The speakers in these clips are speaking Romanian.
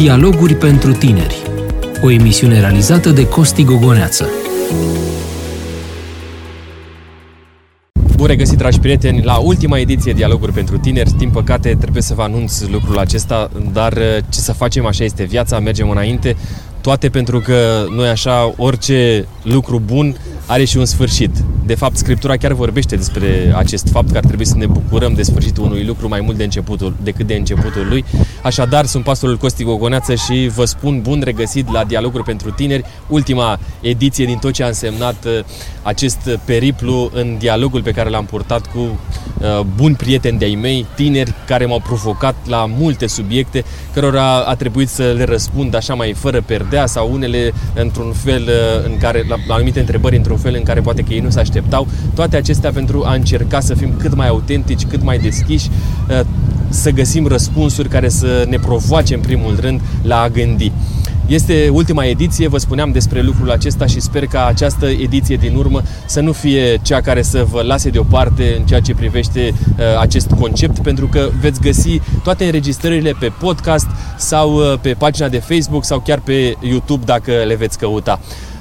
Dialoguri pentru tineri, o emisiune realizată de Costi Gogoneață. Bun regăsit, dragi prieteni, la ultima ediție Dialoguri pentru tineri. Din păcate, trebuie să vă anunț lucrul acesta, dar ce să facem, așa este viața, mergem înainte. Toate pentru că noi așa, orice lucru bun are și un sfârșit. De fapt, Scriptura chiar vorbește despre acest fapt că ar trebui să ne bucurăm de sfârșitul unui lucru mai mult de începutul, decât de începutul lui. Așadar, sunt pastorul Costi Gogoneață și vă spun bun regăsit la Dialoguri pentru Tineri, ultima ediție din tot ce a însemnat uh, acest periplu în dialogul pe care l-am purtat cu uh, buni prieteni de-ai mei, tineri care m-au provocat la multe subiecte, cărora a trebuit să le răspund așa mai fără perdea sau unele într-un fel uh, în care, la, la anumite întrebări într-un fel în care poate că ei nu se așteptau. Toate acestea pentru a încerca să fim cât mai autentici, cât mai deschiși, uh, să găsim răspunsuri care să ne provoace în primul rând la a gândi. Este ultima ediție, vă spuneam despre lucrul acesta și sper ca această ediție din urmă să nu fie cea care să vă lase deoparte în ceea ce privește uh, acest concept, pentru că veți găsi toate înregistrările pe podcast sau uh, pe pagina de Facebook sau chiar pe YouTube dacă le veți căuta.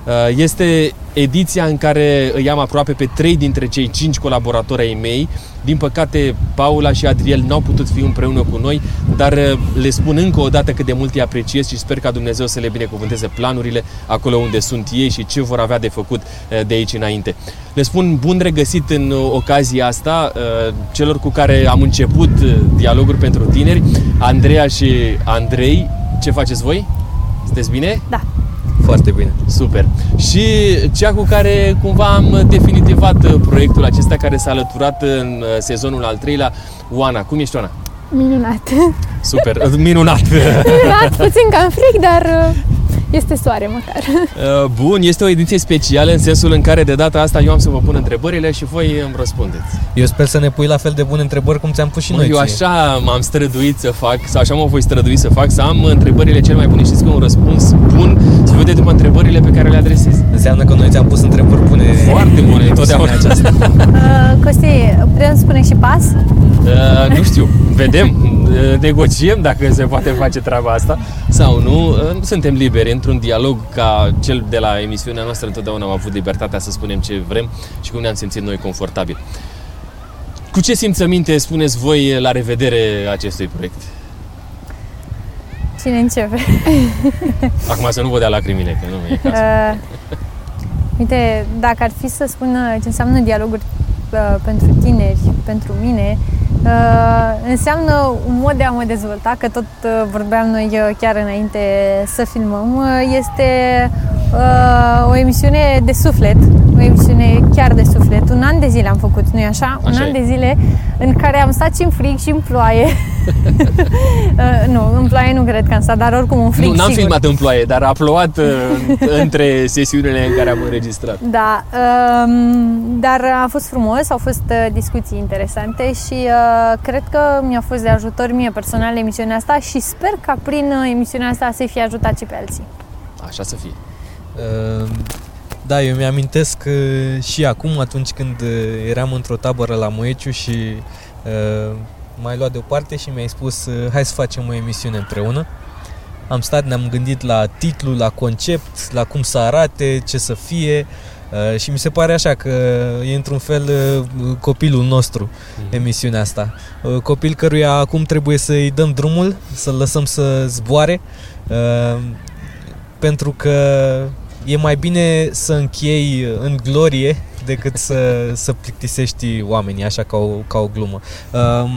Uh, este ediția în care îi am aproape pe trei dintre cei cinci colaboratori ai mei. Din păcate, Paula și Adriel n-au putut fi împreună cu noi, dar uh, le spun încă o dată cât de mult îi apreciez și sper ca Dumnezeu să le binecuvânteze planurile acolo unde sunt ei și ce vor avea de făcut uh, de aici înainte. Le spun bun regăsit în ocazia asta celor cu care am început dialoguri pentru tineri, Andreea și Andrei. Ce faceți voi? Sunteți bine? Da. Foarte bine. Super. Și cea cu care cumva am definitivat uh, proiectul acesta care s-a alăturat în uh, sezonul al treilea, Oana. Cum ești, Oana? Minunat. Super, minunat. Minunat, puțin cam fric, dar uh, este soare măcar. Uh, bun, este o ediție specială în sensul în care de data asta eu am să vă pun întrebările și voi îmi răspundeți. Eu sper să ne pui la fel de bune întrebări cum ți-am pus și noi. Eu așa m-am străduit să fac, sau așa mă voi strădui să fac, să am întrebările cele mai bune. Știți că un răspuns bun Înseamnă că noi ți-am pus întrebări bune. Foarte bune, întotdeauna aceasta. Uh, Costi, putem spune și pas? Uh, nu știu, vedem, uh, negociem dacă se poate face treaba asta sau nu. Uh, suntem liberi într-un dialog ca cel de la emisiunea noastră, întotdeauna am avut libertatea să spunem ce vrem și cum ne-am simțit noi confortabil. Cu ce simțăminte spuneți voi la revedere acestui proiect? Cine începe? Acum să nu vă dea lacrimile, că nu e cazul. Uh, uite, dacă ar fi să spun ce înseamnă dialoguri uh, pentru tineri, pentru mine, Uh, înseamnă un mod de a mă dezvolta, că tot uh, vorbeam noi uh, chiar înainte să filmăm. Uh, este uh, o emisiune de suflet, o emisiune chiar de suflet. Un an de zile am făcut, nu-i așa? așa un an de zile în care am stat și în frig și în ploaie. uh, nu, în ploaie nu cred că am stat, dar oricum un frig Nu, n-am sigur. filmat în ploaie, dar a plouat uh, între sesiunile în care am înregistrat. Da, uh, dar a fost frumos, au fost uh, discuții interesante și uh, cred că mi-a fost de ajutor mie personal emisiunea asta și sper ca prin uh, emisiunea asta să fie ajutat și pe alții. Așa să fie. Uh, da, eu mi-amintesc uh, și acum, atunci când uh, eram într-o tabără la Moeciu și uh, m-ai luat deoparte și mi-ai spus uh, hai să facem o emisiune împreună. Am stat, ne-am gândit la titlu, la concept, la cum să arate, ce să fie uh, și mi se pare așa că e într-un fel uh, copilul nostru mm-hmm. emisiunea asta. Uh, copil căruia acum trebuie să-i dăm drumul, să-l lăsăm să zboare uh, pentru că e mai bine să închei în glorie decât să, să plictisești oamenii, așa ca o, ca o glumă. Uh,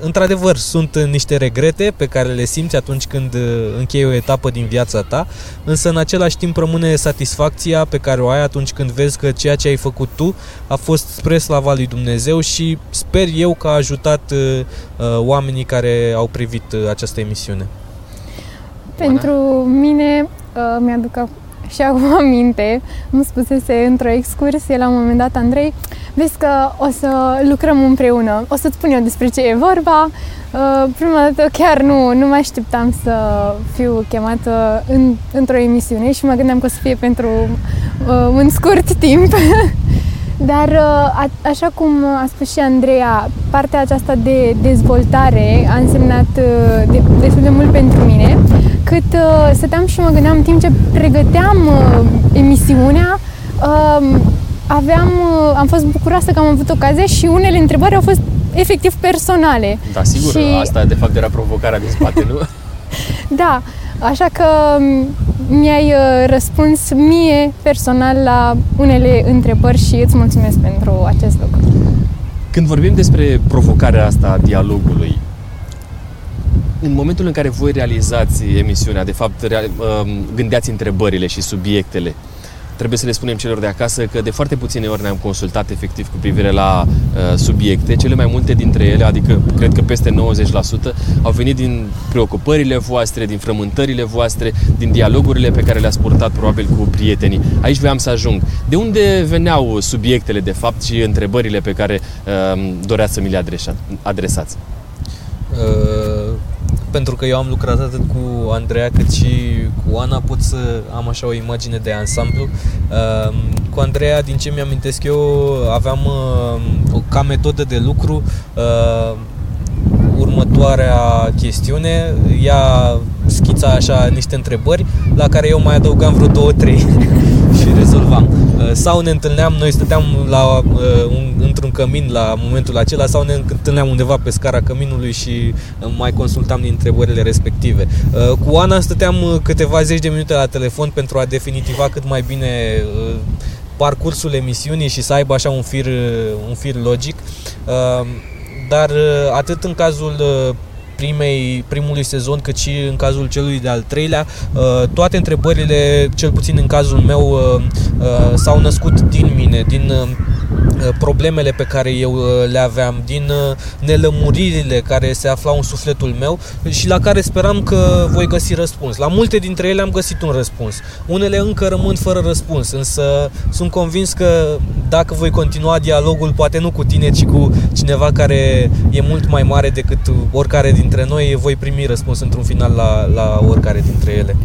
într-adevăr, sunt niște regrete pe care le simți atunci când închei o etapă din viața ta, însă în același timp rămâne satisfacția pe care o ai atunci când vezi că ceea ce ai făcut tu a fost spre slava lui Dumnezeu și sper eu că a ajutat uh, oamenii care au privit uh, această emisiune. Pentru mine, uh, mi-aduc și acum aminte, îmi spusese într-o excursie la un moment dat Andrei, vezi că o să lucrăm împreună, o să-ți spun eu despre ce e vorba. Uh, prima dată chiar nu, nu mă așteptam să fiu chemată în, într-o emisiune și mă gândeam că o să fie pentru uh, un scurt timp. Dar, uh, a, așa cum a spus și Andreea, partea aceasta de dezvoltare a însemnat uh, de, destul de mult pentru mine, cât uh, stăteam și mă gândeam în timp ce pregăteam uh, emisiunea, uh, aveam, uh, am fost bucuroasă că am avut ocazia și unele întrebări au fost efectiv personale. Da, sigur, Și- asta de fapt era provocarea din spate, nu? Da, așa că m, mi-ai uh, răspuns mie personal la unele întrebări și îți mulțumesc pentru acest lucru. Când vorbim despre provocarea asta a dialogului, în momentul în care voi realizați emisiunea, de fapt rea- um, gândeați întrebările și subiectele, trebuie să le spunem celor de acasă că de foarte puține ori ne-am consultat efectiv cu privire la uh, subiecte. Cele mai multe dintre ele, adică cred că peste 90%, au venit din preocupările voastre, din frământările voastre, din dialogurile pe care le-ați purtat probabil cu prietenii. Aici voiam să ajung. De unde veneau subiectele de fapt și întrebările pe care uh, doreați să mi le adresa- adresați? Uh, pentru că eu am lucrat atât cu Andreea cât și cu Ana, pot să am așa o imagine de ansamblu. Uh, cu Andreea, din ce mi-amintesc eu, aveam uh, o- ca metodă de lucru uh, următoarea chestiune. Ea schița așa niște întrebări la care eu mai adăugam vreo două, trei și rezolvam. Uh, Sau ne întâlneam, noi stăteam la, uh, un, într-un cămin la momentul acela sau ne întâlneam undeva pe scara căminului și uh, mai consultam din întrebările respective. Uh, Cu Ana stăteam uh, câteva zeci de minute la telefon pentru a definitiva cât mai bine uh, parcursul emisiunii și să aibă așa un fir, uh, un fir logic. Uh, Dar uh, atât în cazul uh, primei, primului sezon, cât și în cazul celui de-al treilea, uh, toate întrebările, cel puțin în cazul meu, uh, uh, s-au născut din mine, din uh, problemele pe care eu uh, le aveam, din uh, nelămuririle care se aflau în sufletul meu și la care speram că voi găsi răspuns. La multe dintre ele am găsit un răspuns. Unele încă rămân fără răspuns, însă sunt convins că dacă voi continua dialogul, poate nu cu tine, ci cu cineva care e mult mai mare decât oricare dintre noi, voi primi răspuns într-un final la, la oricare dintre ele.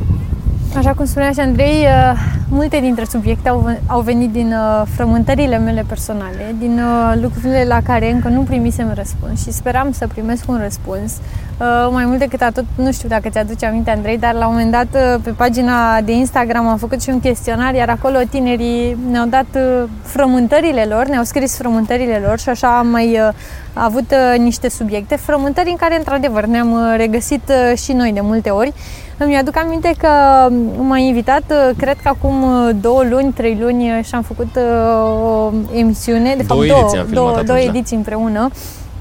Așa cum spunea și Andrei, uh, multe dintre subiecte au, ven- au venit din uh, frământările mele personale, din uh, lucrurile la care încă nu primisem răspuns și speram să primesc un răspuns. Uh, Mai mult decât atât, nu știu dacă ți-aduce aminte, Andrei, dar la un moment dat uh, pe pagina de Instagram am făcut și un chestionar, iar acolo tinerii ne-au dat uh, frământările lor, ne-au scris frământările lor și așa am mai uh, avut uh, niște subiecte, frământări în care, într-adevăr, ne-am uh, regăsit uh, și noi de multe ori. Îmi aduc aminte că m-a invitat, uh, cred că acum uh, două luni, trei luni uh, și am făcut uh, o emisiune, de Două fapt ediții am filmat două, atunci, două da. ediții împreună.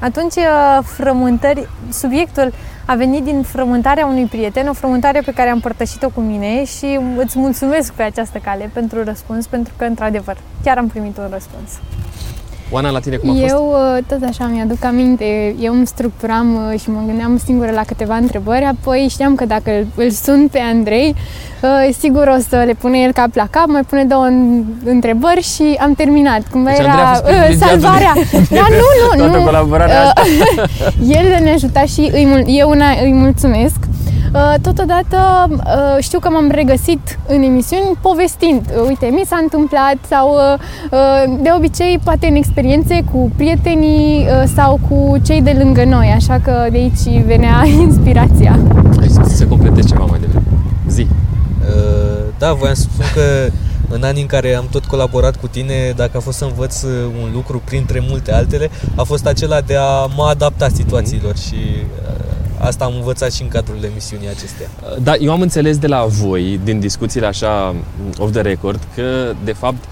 Atunci uh, frământări, subiectul a venit din frământarea unui prieten, o frământare pe care am împărtășit-o cu mine și îți mulțumesc pe această cale pentru răspuns, pentru că, într-adevăr, chiar am primit un răspuns. Oana, la tine cum a fost? Eu uh, tot așa mi-aduc aminte, eu îmi structuram uh, și mă gândeam singură la câteva întrebări, apoi știam că dacă îl- îl sun pe Andrei, uh, sigur o să le pune el cap la cap, mai pune două în- întrebări și am terminat. Cumva Deci era Andrei a fost uh, privilegiatul salvarea. Da, nu, nu, Toată nu. colaborarea asta. El ne-a ajutat și îi, mul- eu una, îi mulțumesc. Uh, Totodată uh, știu că m-am regăsit în emisiuni povestind, uh, uite, mi s-a întâmplat sau uh, uh, de obicei poate în experiențe cu prietenii uh, sau cu cei de lângă noi, așa că de aici venea inspirația. Ai simțit să completezi ceva mai devreme. Zi. Uh, Da, voiam să spun că în anii în care am tot colaborat cu tine, dacă a fost să învăț uh, un lucru printre multe altele, a fost acela de a mă adapta situațiilor și uh, asta am învățat și în cadrul emisiunii acesteia. Da, eu am înțeles de la voi, din discuțiile așa off the record, că de fapt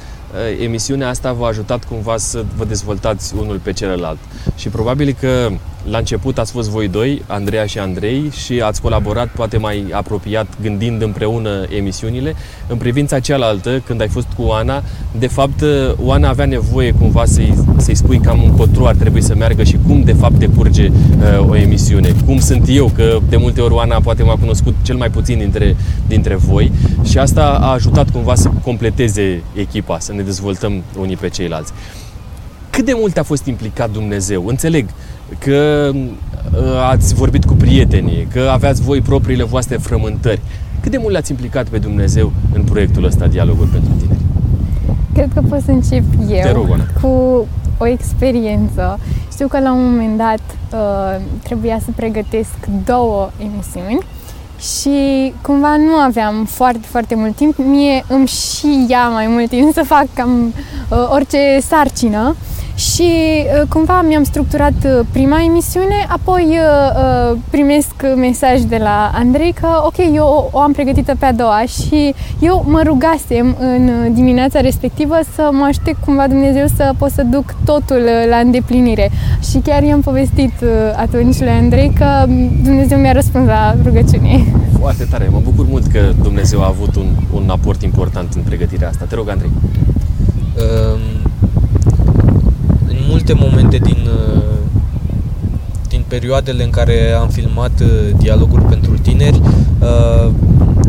emisiunea asta v-a ajutat cumva să vă dezvoltați unul pe celălalt. Și probabil că la început ați fost voi doi, Andreea și Andrei, și ați colaborat poate mai apropiat gândind împreună emisiunile. În privința cealaltă, când ai fost cu Ana, de fapt Oana avea nevoie cumva să-i, să-i spui cam încotro ar trebui să meargă și cum de fapt decurge uh, o emisiune. Cum sunt eu, că de multe ori Oana poate m-a cunoscut cel mai puțin dintre, dintre voi și asta a ajutat cumva să completeze echipa, să ne dezvoltăm unii pe ceilalți. Cât de mult a fost implicat Dumnezeu? Înțeleg că uh, ați vorbit cu prietenii, că aveați voi propriile voastre frământări. Cât de mult l-ați implicat pe Dumnezeu în proiectul ăsta, Dialogul pentru Tineri? cred că pot să încep eu Te rog, Ana. cu o experiență. Știu că la un moment dat uh, trebuia să pregătesc două emisiuni și cumva nu aveam foarte, foarte mult timp. Mie îmi și șia mai mult timp să fac cam uh, orice sarcină și uh, cumva mi-am structurat uh, prima emisiune, apoi uh, uh, primesc mesaj de la Andrei că ok, eu o am pregătită pe a doua și eu mă rugasem în uh, dimineața respectivă să mă aștept cumva Dumnezeu să pot să duc totul uh, la îndeplinire. Și chiar i-am povestit uh, atunci lui Andrei că um, Dumnezeu mi-a răspuns la rugăciune. Foarte tare. Mă bucur mult că Dumnezeu a avut un, un aport important în pregătirea asta. Te rog, Andrei. Um, în multe momente din, uh, din perioadele în care am filmat uh, dialoguri pentru tineri, uh,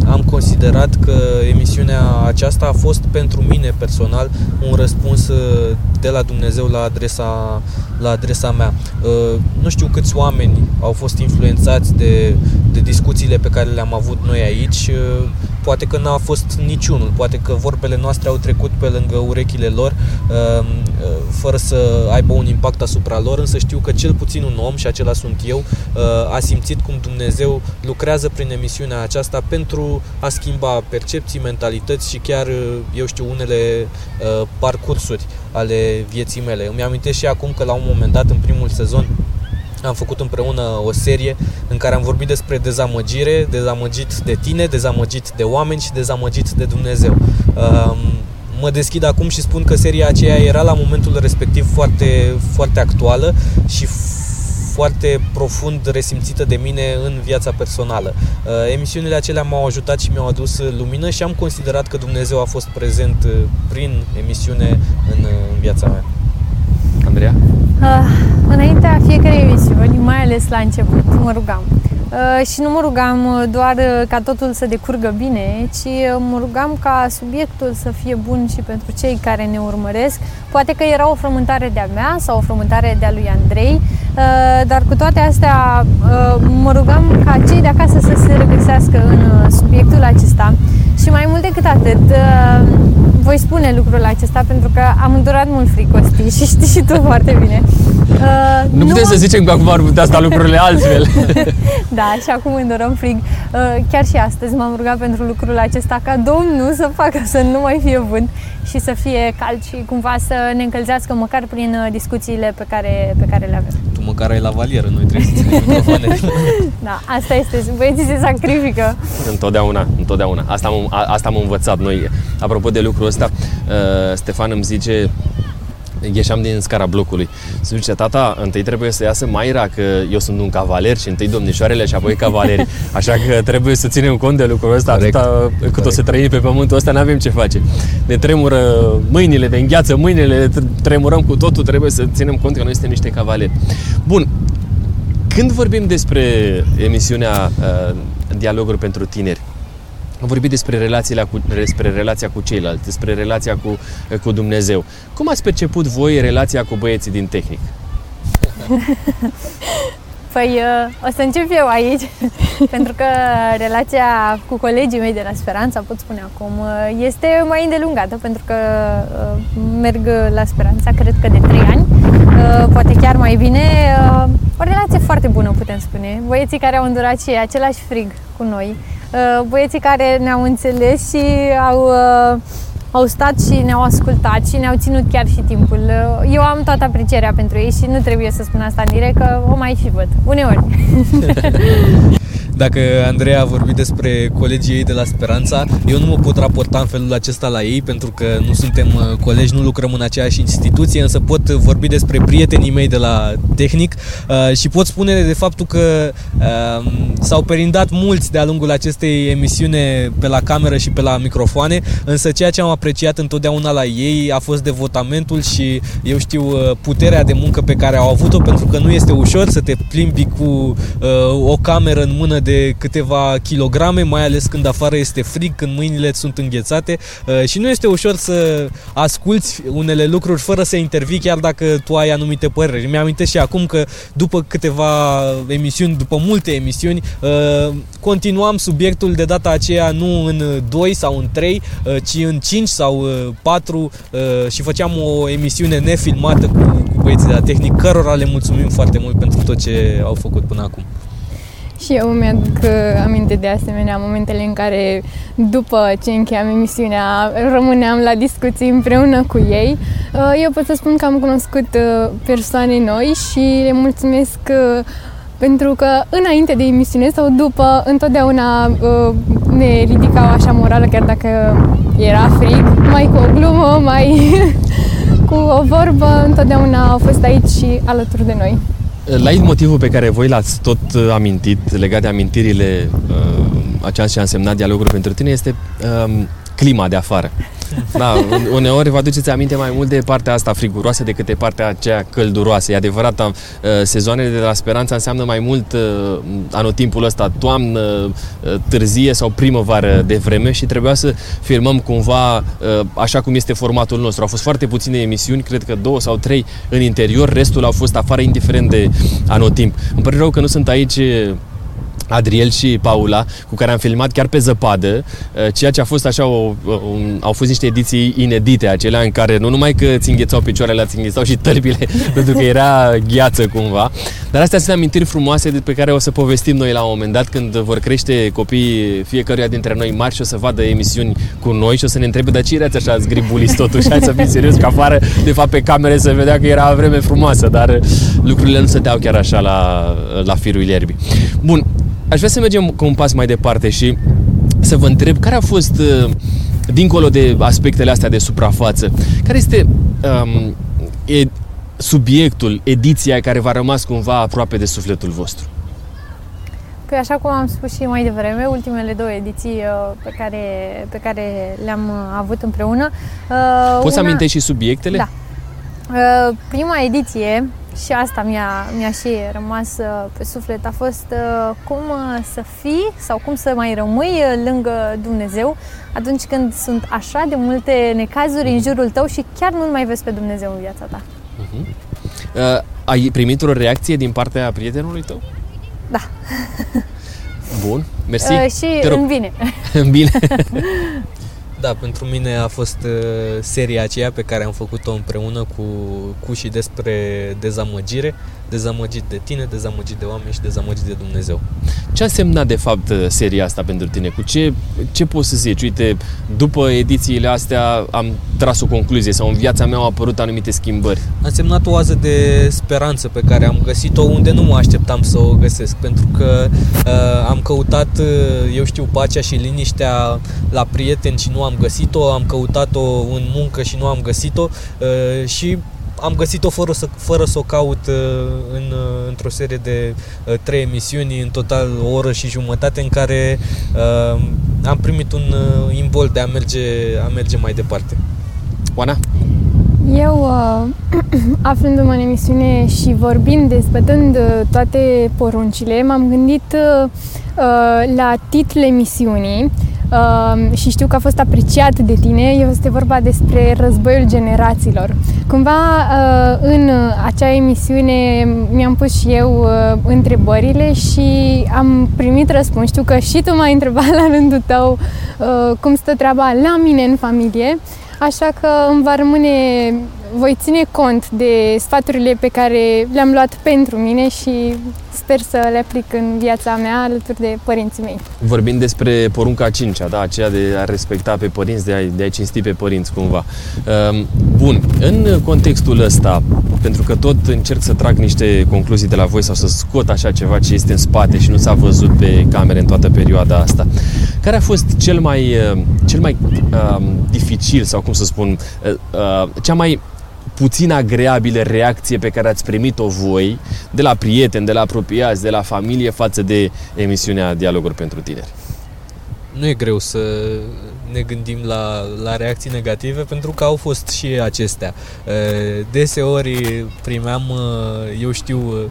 am considerat că emisiunea aceasta a fost pentru mine personal un răspuns uh, de la Dumnezeu la adresa, la adresa mea. Uh, Nu știu câți oameni au fost influențați de, de discuțiile pe care le-am avut noi aici. Uh, Poate că n-a fost niciunul, poate că vorbele noastre au trecut pe lângă urechile lor uh, uh, fără să aibă un impact asupra lor, însă știu că cel puțin un om, și acela sunt eu, uh, a simțit cum Dumnezeu lucrează prin emisiunea aceasta pentru a schimba percepții, mentalități și chiar, uh, eu știu, unele uh, parcursuri ale vieții mele. Îmi amintesc și acum că la un moment dat, în primul sezon, am făcut împreună o serie în care am vorbit despre dezamăgire, dezamăgit de tine, dezamăgit de oameni și dezamăgit de Dumnezeu. Um, Mă deschid acum și spun că seria aceea era la momentul respectiv foarte, foarte actuală și foarte profund resimțită de mine în viața personală. Uh, Emisiunile acelea m-au ajutat și mi-au adus lumină și am considerat că Dumnezeu a fost prezent uh, prin emisiune în, uh, în viața mea. Andreea? Uh, înaintea fiecărei emisiuni, mai ales la început, mă rugam. Uh, și nu mă rugam uh, doar uh, ca totul să decurgă bine, ci uh, mă rugam ca subiectul să fie bun și pentru cei care ne urmăresc. Poate că era o frământare de-a mea sau o frământare de-a lui Andrei, uh, dar cu toate astea uh, mă rugam ca cei de acasă să se regăsească în uh, subiectul acesta. Și mai mult decât atât, uh, voi spune lucrul acesta pentru că am îndurat mult frig, Costi, și știi și tu foarte bine. Uh, Nu putem mă- să zicem că acum ar putea sta lucrurile altfel. Da, și acum îndurăm frig. Uh, Chiar și astăzi m-am rugat pentru lucrul acesta ca Domnul să facă să nu mai fie vânt și să fie cald și cumva să ne încălzească măcar prin uh, discuțiile pe care, pe care le avem. Tu măcar ai la valieră, noi trebuie să ținem microfoane. Da, asta este. Băieții se sacrifică. Întotdeauna, întotdeauna. Asta am, a- asta am învățat noi. Apropo de lucrul ăsta, uh, Stefan îmi zice, ieșeam din scara blocului. Se zice, tata, întâi trebuie să iasă Maira, că eu sunt un cavaler și întâi domnișoarele și apoi cavalerii. Așa că trebuie să ținem cont de lucrul ăsta Corect. atâta cât o să Corect. trăim pe pământul ăsta, n-avem ce face. Ne tremură mâinile, ne îngheață mâinile, ne tr- tremurăm cu totul, trebuie să ținem cont că noi suntem niște cavaleri. Bun, când vorbim despre emisiunea uh, Dialoguri pentru tineri, am vorbit despre, relațiile cu, despre relația cu ceilalți, despre relația cu, cu Dumnezeu. Cum ați perceput voi relația cu băieții din tehnic? Păi uh, o să încep eu aici, pentru că relația cu colegii mei de la Speranța, pot spune acum, uh, este mai îndelungată, pentru că uh, merg la Speranța, cred că de 3 ani, uh, poate chiar mai bine. uh, O relație foarte bună, putem spune. Băieții care au îndurat și același frig cu noi, uh, băieții care ne-au înțeles și au uh, au stat și ne-au ascultat și ne-au ținut chiar și timpul. Eu am toată aprecierea pentru ei și nu trebuie să spun asta în direct, că o mai și văd, uneori. Dacă Andreea a vorbit despre colegii ei de la Speranța, eu nu mă pot raporta în felul acesta la ei pentru că nu suntem uh, colegi, nu lucrăm în aceeași instituție, însă pot vorbi despre prietenii mei de la Tehnic uh, și pot spune de faptul că uh, s-au perindat mulți de-a lungul acestei emisiune pe la cameră și pe la microfoane, însă ceea ce am apreciat întotdeauna la ei a fost devotamentul și, eu știu, uh, puterea de muncă pe care au avut-o, pentru că nu este ușor să te plimbi cu uh, o cameră în mână de de câteva kilograme, mai ales când afară este frig, când mâinile sunt înghețate uh, și nu este ușor să asculți unele lucruri fără să intervii, chiar dacă tu ai anumite păreri. Mi-am și acum că după câteva emisiuni, după multe emisiuni, uh, continuam subiectul de data aceea nu în 2 sau în 3, uh, ci în 5 sau 4 și făceam o emisiune nefilmată cu, cu băieții de la tehnic, cărora le mulțumim foarte mult pentru tot ce au făcut până acum. Și eu mi-aduc uh, aminte de asemenea momentele în care, după ce încheiam emisiunea, rămâneam la discuții împreună cu ei. Uh, eu pot să spun că am cunoscut uh, persoane noi și le mulțumesc pentru că înainte de emisiune sau după, întotdeauna ne ridicau așa morală, chiar dacă era frig, mai cu o glumă, mai cu o vorbă, întotdeauna au fost aici și alături de noi. La motivul pe care voi l-ați tot uh, amintit, legat de amintirile uh, aceea ce a însemnat dialogul pentru tine, este uh, clima de afară. Da, uneori vă aduceți aminte mai mult de partea asta friguroasă decât de partea aceea călduroasă. E adevărat, uh, sezoanele de la Speranța înseamnă mai mult uh, anotimpul ăsta, toamnă, uh, târzie sau primăvară de vreme și trebuia să filmăm cumva așa cum este formatul nostru. Au fost foarte puține emisiuni, cred că două sau trei în interior, restul au fost afară indiferent de anotimp. Îmi pare rău că nu sunt aici Adriel și Paula, cu care am filmat chiar pe zăpadă, uh, ceea ce a fost așa, o, un, au fost niște ediții inedite, acelea în care nu numai că ți înghețau picioarele, ți înghețau și tălpile, pentru că era gheață cumva, dar astea sunt amintiri frumoase de pe care o să povestim noi la un moment dat când vor crește copiii fiecăruia dintre noi mari și o să vadă emisiuni cu noi și o să ne întrebe, dar ce erați așa zgribuliți totuși, hai să fim serios, că afară, de fapt, pe camere se vedea că era vreme frumoasă, dar lucrurile nu stăteau chiar așa la, la firul ierbii. Bun, Aș vrea să mergem cu un pas mai departe și să vă întreb care a fost, uh, dincolo de aspectele astea de suprafață, care este um, e, subiectul, ediția care v-a rămas cumva aproape de sufletul vostru? Păi așa cum am spus și mai devreme, ultimele două ediții uh, pe care, pe care le-am uh, avut împreună. Uh, Poți să amintești și subiectele? Da. Uh, prima ediție și asta mi-a, mi-a și rămas uh, pe suflet a fost uh, cum uh, să fii sau cum să mai rămâi lângă Dumnezeu atunci când sunt așa de multe necazuri în jurul tău și chiar nu mai vezi pe Dumnezeu în viața ta. Uh-huh. Uh, ai primit o reacție din partea prietenului tău? Da. Bun, mersi. Uh, și în bine. în bine. Da, pentru mine a fost uh, seria aceea pe care am făcut-o împreună cu, cu și despre dezamăgire, dezamăgit de tine, dezamăgit de oameni și dezamăgit de Dumnezeu. Ce a semnat de fapt uh, seria asta pentru tine? Cu ce, ce poți să zici? Uite, după edițiile astea am tras o concluzie sau în viața mea au apărut anumite schimbări. A semnat o oază de speranță pe care am găsit-o unde nu mă așteptam să o găsesc, pentru că uh, am căutat, uh, eu știu, pacea și liniștea la prieteni și nu am găsit-o, am căutat-o în muncă și nu am găsit-o uh, și am găsit-o fără să, fără să o caut uh, în, uh, într-o serie de uh, trei emisiuni, în total o oră și jumătate, în care uh, am primit un uh, imbol de a merge, a merge mai departe. Oana? Eu, uh, aflându-mă în emisiune și vorbind, despătând uh, toate poruncile, m-am gândit uh, la titlul emisiunii uh, și știu că a fost apreciat de tine. Este vorba despre războiul generațiilor. Cumva uh, în acea emisiune mi-am pus și eu uh, întrebările și am primit răspuns. Știu că și tu m-ai întrebat la rândul tău uh, cum stă treaba la mine în familie. Așa că îmi va rămâne, voi ține cont de sfaturile pe care le-am luat pentru mine și sper să le aplic în viața mea alături de părinții mei. Vorbim despre porunca a cincea, da? aceea de a respecta pe părinți, de a, de a cinsti pe părinți cumva. Ehm, bun, în contextul ăsta, pentru că tot încerc să trag niște concluzii de la voi sau să scot așa ceva ce este în spate și nu s-a văzut pe camere în toată perioada asta, care a fost cel mai, cel mai uh, dificil sau cum să spun, uh, uh, cea mai puțin agreabilă reacție pe care ați primit-o voi de la prieteni, de la apropiați, de la familie față de emisiunea Dialoguri pentru Tineri? nu e greu să ne gândim la, la reacții negative pentru că au fost și acestea. Deseori primeam, eu știu,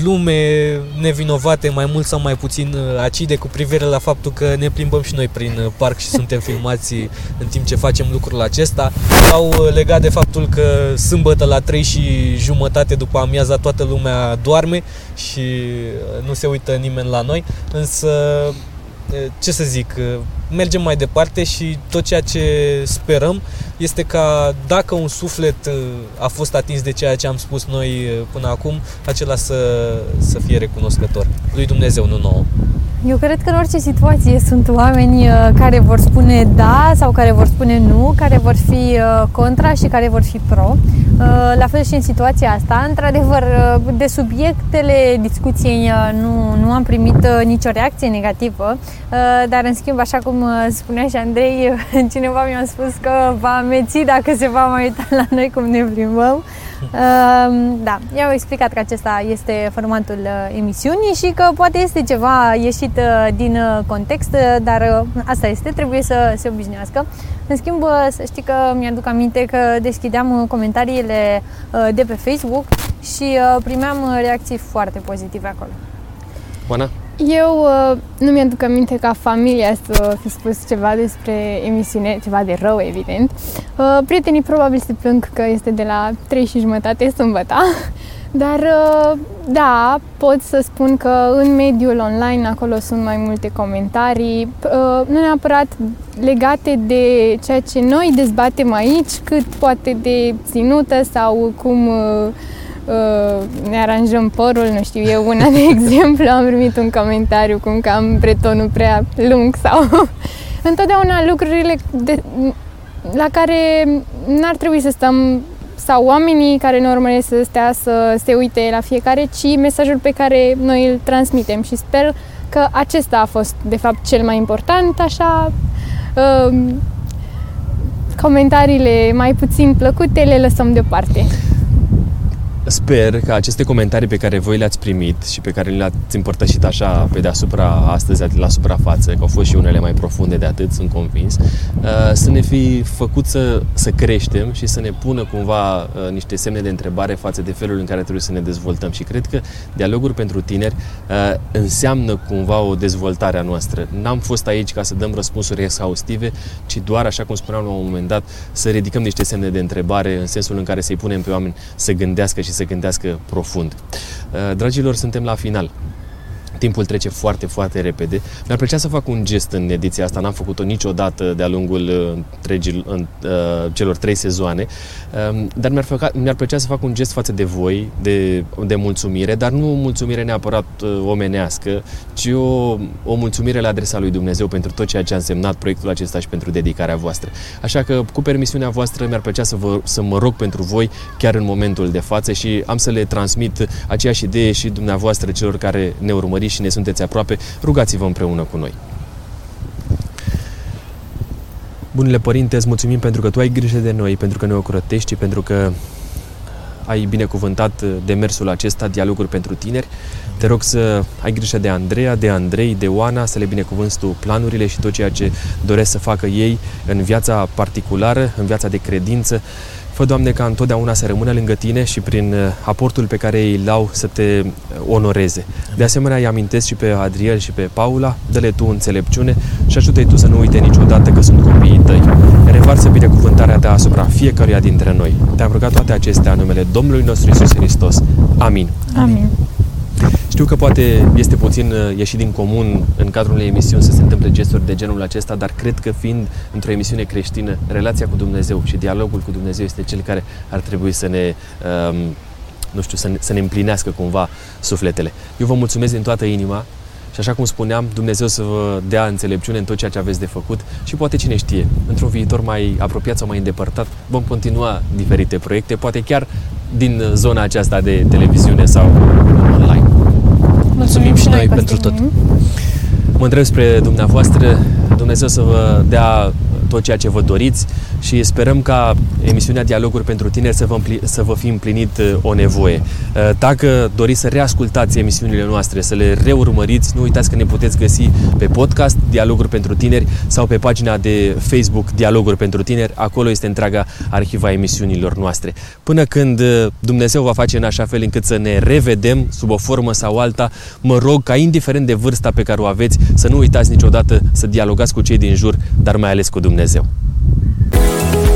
glume nevinovate, mai mult sau mai puțin acide cu privire la faptul că ne plimbăm și noi prin parc și suntem filmați în timp ce facem lucrul acesta sau legat de faptul că sâmbătă la 3 și jumătate după amiaza toată lumea doarme și nu se uită nimeni la noi, însă ce să zic, mergem mai departe și tot ceea ce sperăm este ca dacă un suflet a fost atins de ceea ce am spus noi până acum, acela să, să fie recunoscător lui Dumnezeu, nu nouă. Eu cred că în orice situație sunt oameni care vor spune da sau care vor spune nu, care vor fi contra și care vor fi pro. La fel și în situația asta. Într-adevăr, de subiectele discuției nu, nu am primit nicio reacție negativă, dar în schimb, așa cum spunea și Andrei, cineva mi-a spus că va ameți dacă se va mai uita la noi cum ne plimbăm. Da, i-am explicat că acesta este formatul emisiunii și că poate este ceva ieșit din context, dar asta este, trebuie să se obișnuiască. În schimb, să știi că mi-aduc aminte că deschideam comentariile de pe Facebook și primeam reacții foarte pozitive acolo. Oana? Eu uh, nu mi-aduc aminte ca familia să fi spus ceva despre emisiune, ceva de rău, evident. Uh, prietenii probabil se plâng că este de la 3 și jumătate sâmbăta, dar uh, da, pot să spun că în mediul online acolo sunt mai multe comentarii, uh, nu neapărat legate de ceea ce noi dezbatem aici, cât poate de ținută sau cum uh, Uh, ne aranjăm părul, nu știu, eu una de exemplu am primit un comentariu cum că am bretonul prea lung sau întotdeauna lucrurile de, la care n-ar trebui să stăm sau oamenii care ne urmăresc să stea să se uite la fiecare, ci mesajul pe care noi îl transmitem și sper că acesta a fost de fapt cel mai important, așa uh, comentariile mai puțin plăcute le lăsăm deoparte. Sper că aceste comentarii pe care voi le-ați primit și pe care le-ați împărtășit așa pe deasupra astăzi la suprafață, că au fost și unele mai profunde de atât, sunt convins, uh, să ne fi făcut să, să creștem și să ne pună cumva uh, niște semne de întrebare față de felul în care trebuie să ne dezvoltăm. Și cred că dialoguri pentru tineri uh, înseamnă cumva o dezvoltare a noastră. N-am fost aici ca să dăm răspunsuri exhaustive, ci doar, așa cum spuneam la un moment dat, să ridicăm niște semne de întrebare în sensul în care să-i punem pe oameni să gândească și să gândească profund. Uh, dragilor, suntem la final. Timpul trece foarte, foarte repede. Mi-ar plăcea să fac un gest în ediția asta, n-am făcut-o niciodată de-a lungul uh, întregii, în, uh, celor trei sezoane, uh, dar mi-ar, făca, mi-ar plăcea să fac un gest față de voi, de, de mulțumire, dar nu o mulțumire neapărat uh, omenească, ci o, o mulțumire la adresa lui Dumnezeu pentru tot ceea ce a însemnat proiectul acesta și pentru dedicarea voastră. Așa că, cu permisiunea voastră, mi-ar plăcea să, vă, să mă rog pentru voi chiar în momentul de față și am să le transmit aceeași idee și dumneavoastră celor care ne urmăriți și ne sunteți aproape, rugați-vă împreună cu noi. Bunule Părinte, îți mulțumim pentru că Tu ai grijă de noi, pentru că ne ocrătești și pentru că ai binecuvântat demersul acesta, dialoguri pentru tineri. Te rog să ai grijă de Andreea, de Andrei, de Oana, să le binecuvânți Tu planurile și tot ceea ce doresc să facă ei în viața particulară, în viața de credință, Fă, Doamne, ca întotdeauna să rămână lângă Tine și prin uh, aportul pe care îi au să te uh, onoreze. De asemenea, îi amintesc și pe Adriel și pe Paula, dă-le Tu înțelepciune și ajută-i Tu să nu uite niciodată că sunt copiii Tăi. Revarsă binecuvântarea Ta asupra fiecăruia dintre noi. Te-am rugat toate acestea în numele Domnului nostru Isus Hristos. Amin. Amin. Știu că poate este puțin uh, ieșit din comun în cadrul unei emisiuni să se întâmple gesturi de genul acesta, dar cred că fiind într-o emisiune creștină, relația cu Dumnezeu și dialogul cu Dumnezeu este cel care ar trebui să ne, um, nu știu, să ne, să ne împlinească cumva sufletele. Eu vă mulțumesc din toată inima și așa cum spuneam, Dumnezeu să vă dea înțelepciune în tot ceea ce aveți de făcut și poate cine știe, într-un viitor mai apropiat sau mai îndepărtat, vom continua diferite proiecte, poate chiar din zona aceasta de televiziune sau online. Mulțumim și noi pentru tot. Mă întreb spre dumneavoastră, Dumnezeu să vă dea tot ceea ce vă doriți și sperăm ca emisiunea Dialoguri pentru Tineri să vă, împli, să vă fi împlinit uh, o nevoie. Uh, dacă doriți să reascultați emisiunile noastre, să le reurmăriți, nu uitați că ne puteți găsi pe podcast Dialoguri pentru Tineri sau pe pagina de Facebook Dialoguri pentru Tineri. Acolo este întreaga arhiva emisiunilor noastre. Până când uh, Dumnezeu va face în așa fel încât să ne revedem sub o formă sau alta, mă rog ca indiferent de vârsta pe care o aveți, să nu uitați niciodată să dialogați cu cei din jur, dar mai ales cu Dumnezeu. you